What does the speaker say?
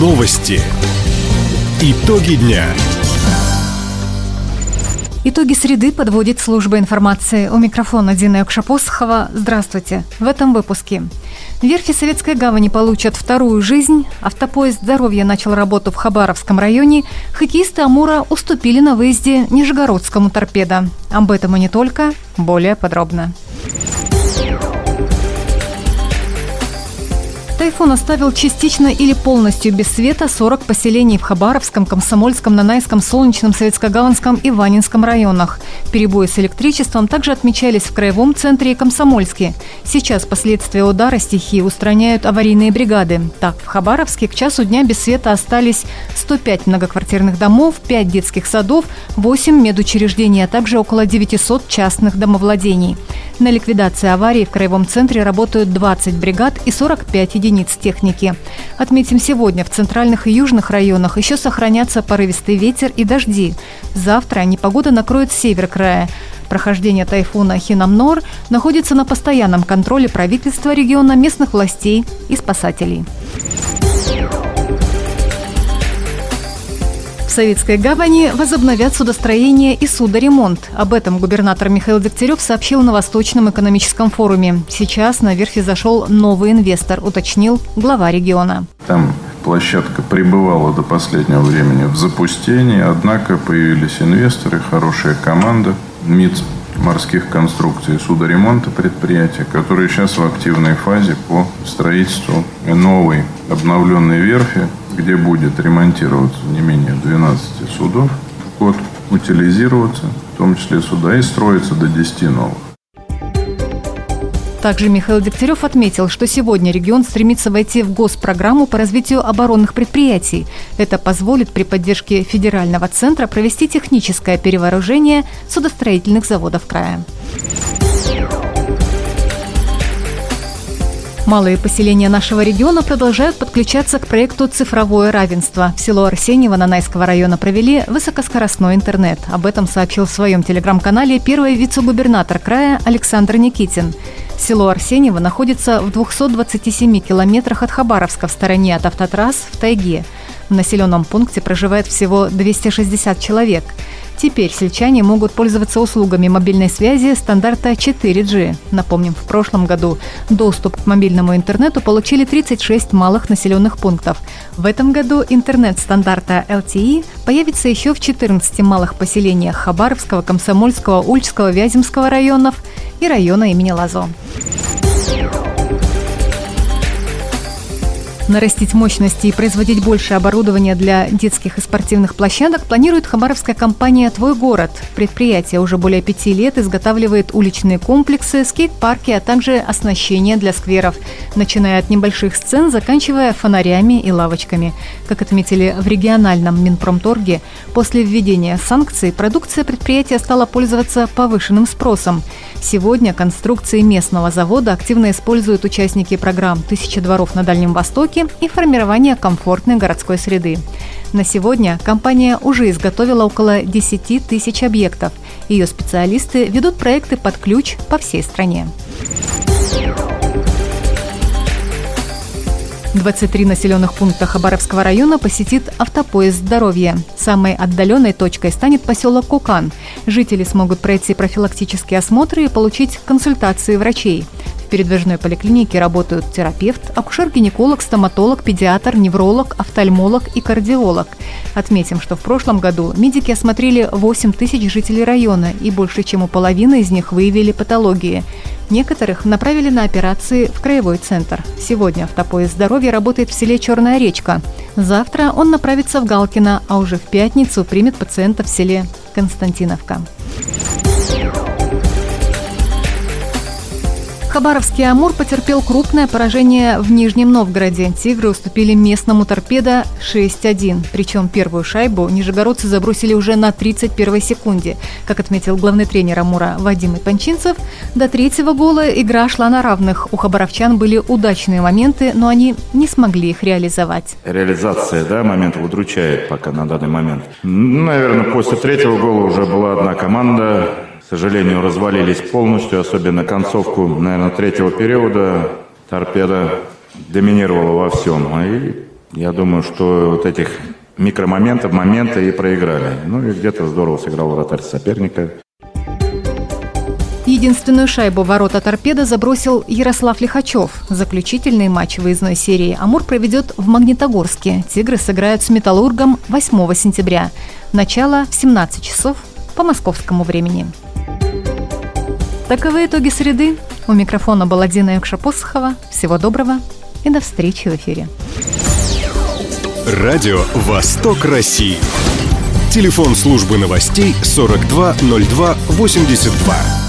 Новости. Итоги дня. Итоги среды подводит служба информации. У микрофона Дина Якшапосхова. Здравствуйте. В этом выпуске. Верфи Советской гавани получат вторую жизнь. Автопоезд здоровья начал работу в Хабаровском районе. Хоккеисты Амура уступили на выезде Нижегородскому торпедо. Об этом и не только. Более подробно. Тайфун оставил частично или полностью без света 40 поселений в Хабаровском, Комсомольском, Нанайском, Солнечном, Советскогаванском и Ванинском районах. Перебои с электричеством также отмечались в Краевом центре и Комсомольске. Сейчас последствия удара стихии устраняют аварийные бригады. Так, в Хабаровске к часу дня без света остались 105 многоквартирных домов, 5 детских садов, 8 медучреждений, а также около 900 частных домовладений. На ликвидации аварии в Краевом центре работают 20 бригад и 45 единиц техники. Отметим, сегодня в центральных и южных районах еще сохранятся порывистый ветер и дожди. Завтра непогода накроет север края. Прохождение тайфуна Хинамнор находится на постоянном контроле правительства региона, местных властей и спасателей. В Советской гавани возобновят судостроение и судоремонт. Об этом губернатор Михаил Дегтярев сообщил на Восточном экономическом форуме. Сейчас на верфи зашел новый инвестор, уточнил глава региона. Там площадка пребывала до последнего времени в запустении, однако появились инвесторы, хорошая команда, МИД морских конструкций судоремонта предприятия, которые сейчас в активной фазе по строительству новой обновленной верфи где будет ремонтироваться не менее 12 судов в год, утилизироваться, в том числе суда, и строиться до 10 новых. Также Михаил Дегтярев отметил, что сегодня регион стремится войти в госпрограмму по развитию оборонных предприятий. Это позволит при поддержке федерального центра провести техническое перевооружение судостроительных заводов края. Малые поселения нашего региона продолжают подключаться к проекту «Цифровое равенство». В село Арсеньево Нанайского района провели высокоскоростной интернет. Об этом сообщил в своем телеграм-канале первый вице-губернатор края Александр Никитин. Село Арсеньево находится в 227 километрах от Хабаровска в стороне от автотрасс в тайге. В населенном пункте проживает всего 260 человек – Теперь сельчане могут пользоваться услугами мобильной связи стандарта 4G. Напомним, в прошлом году доступ к мобильному интернету получили 36 малых населенных пунктов. В этом году интернет стандарта LTE появится еще в 14 малых поселениях Хабаровского, Комсомольского, Ульчского, Вяземского районов и района имени Лазо. Нарастить мощности и производить больше оборудования для детских и спортивных площадок планирует хабаровская компания «Твой город». Предприятие уже более пяти лет изготавливает уличные комплексы, скейт-парки, а также оснащение для скверов, начиная от небольших сцен, заканчивая фонарями и лавочками. Как отметили в региональном Минпромторге, после введения санкций продукция предприятия стала пользоваться повышенным спросом. Сегодня конструкции местного завода активно используют участники программ «Тысяча дворов на Дальнем Востоке», и формирования комфортной городской среды. На сегодня компания уже изготовила около 10 тысяч объектов. Ее специалисты ведут проекты под ключ по всей стране. 23 населенных пункта Хабаровского района посетит автопоезд здоровья. Самой отдаленной точкой станет поселок Кукан. Жители смогут пройти профилактические осмотры и получить консультации врачей передвижной поликлинике работают терапевт, акушер-гинеколог, стоматолог, педиатр, невролог, офтальмолог и кардиолог. Отметим, что в прошлом году медики осмотрели 8 тысяч жителей района, и больше чем у половины из них выявили патологии. Некоторых направили на операции в краевой центр. Сегодня автопоезд здоровья работает в селе Черная речка. Завтра он направится в Галкино, а уже в пятницу примет пациента в селе Константиновка. Хабаровский «Амур» потерпел крупное поражение в Нижнем Новгороде. «Тигры» уступили местному «Торпедо» 6-1. Причем первую шайбу нижегородцы забросили уже на 31 секунде. Как отметил главный тренер «Амура» Вадим Ипанчинцев, до третьего гола игра шла на равных. У хабаровчан были удачные моменты, но они не смогли их реализовать. Реализация да, моментов удручает пока на данный момент. Наверное, после третьего гола уже была одна команда, сожалению, развалились полностью, особенно концовку, наверное, третьего периода. Торпеда доминировала во всем. А и Я думаю, что вот этих микромоментов, моменты и проиграли. Ну и где-то здорово сыграл вратарь соперника. Единственную шайбу ворота торпеда забросил Ярослав Лихачев. Заключительный матч выездной серии «Амур» проведет в Магнитогорске. «Тигры» сыграют с «Металлургом» 8 сентября. Начало в 17 часов по московскому времени. Таковы итоги среды. У микрофона была Дина Юкша-Посохова. Всего доброго и до встречи в эфире. Радио «Восток России». Телефон службы новостей 420282.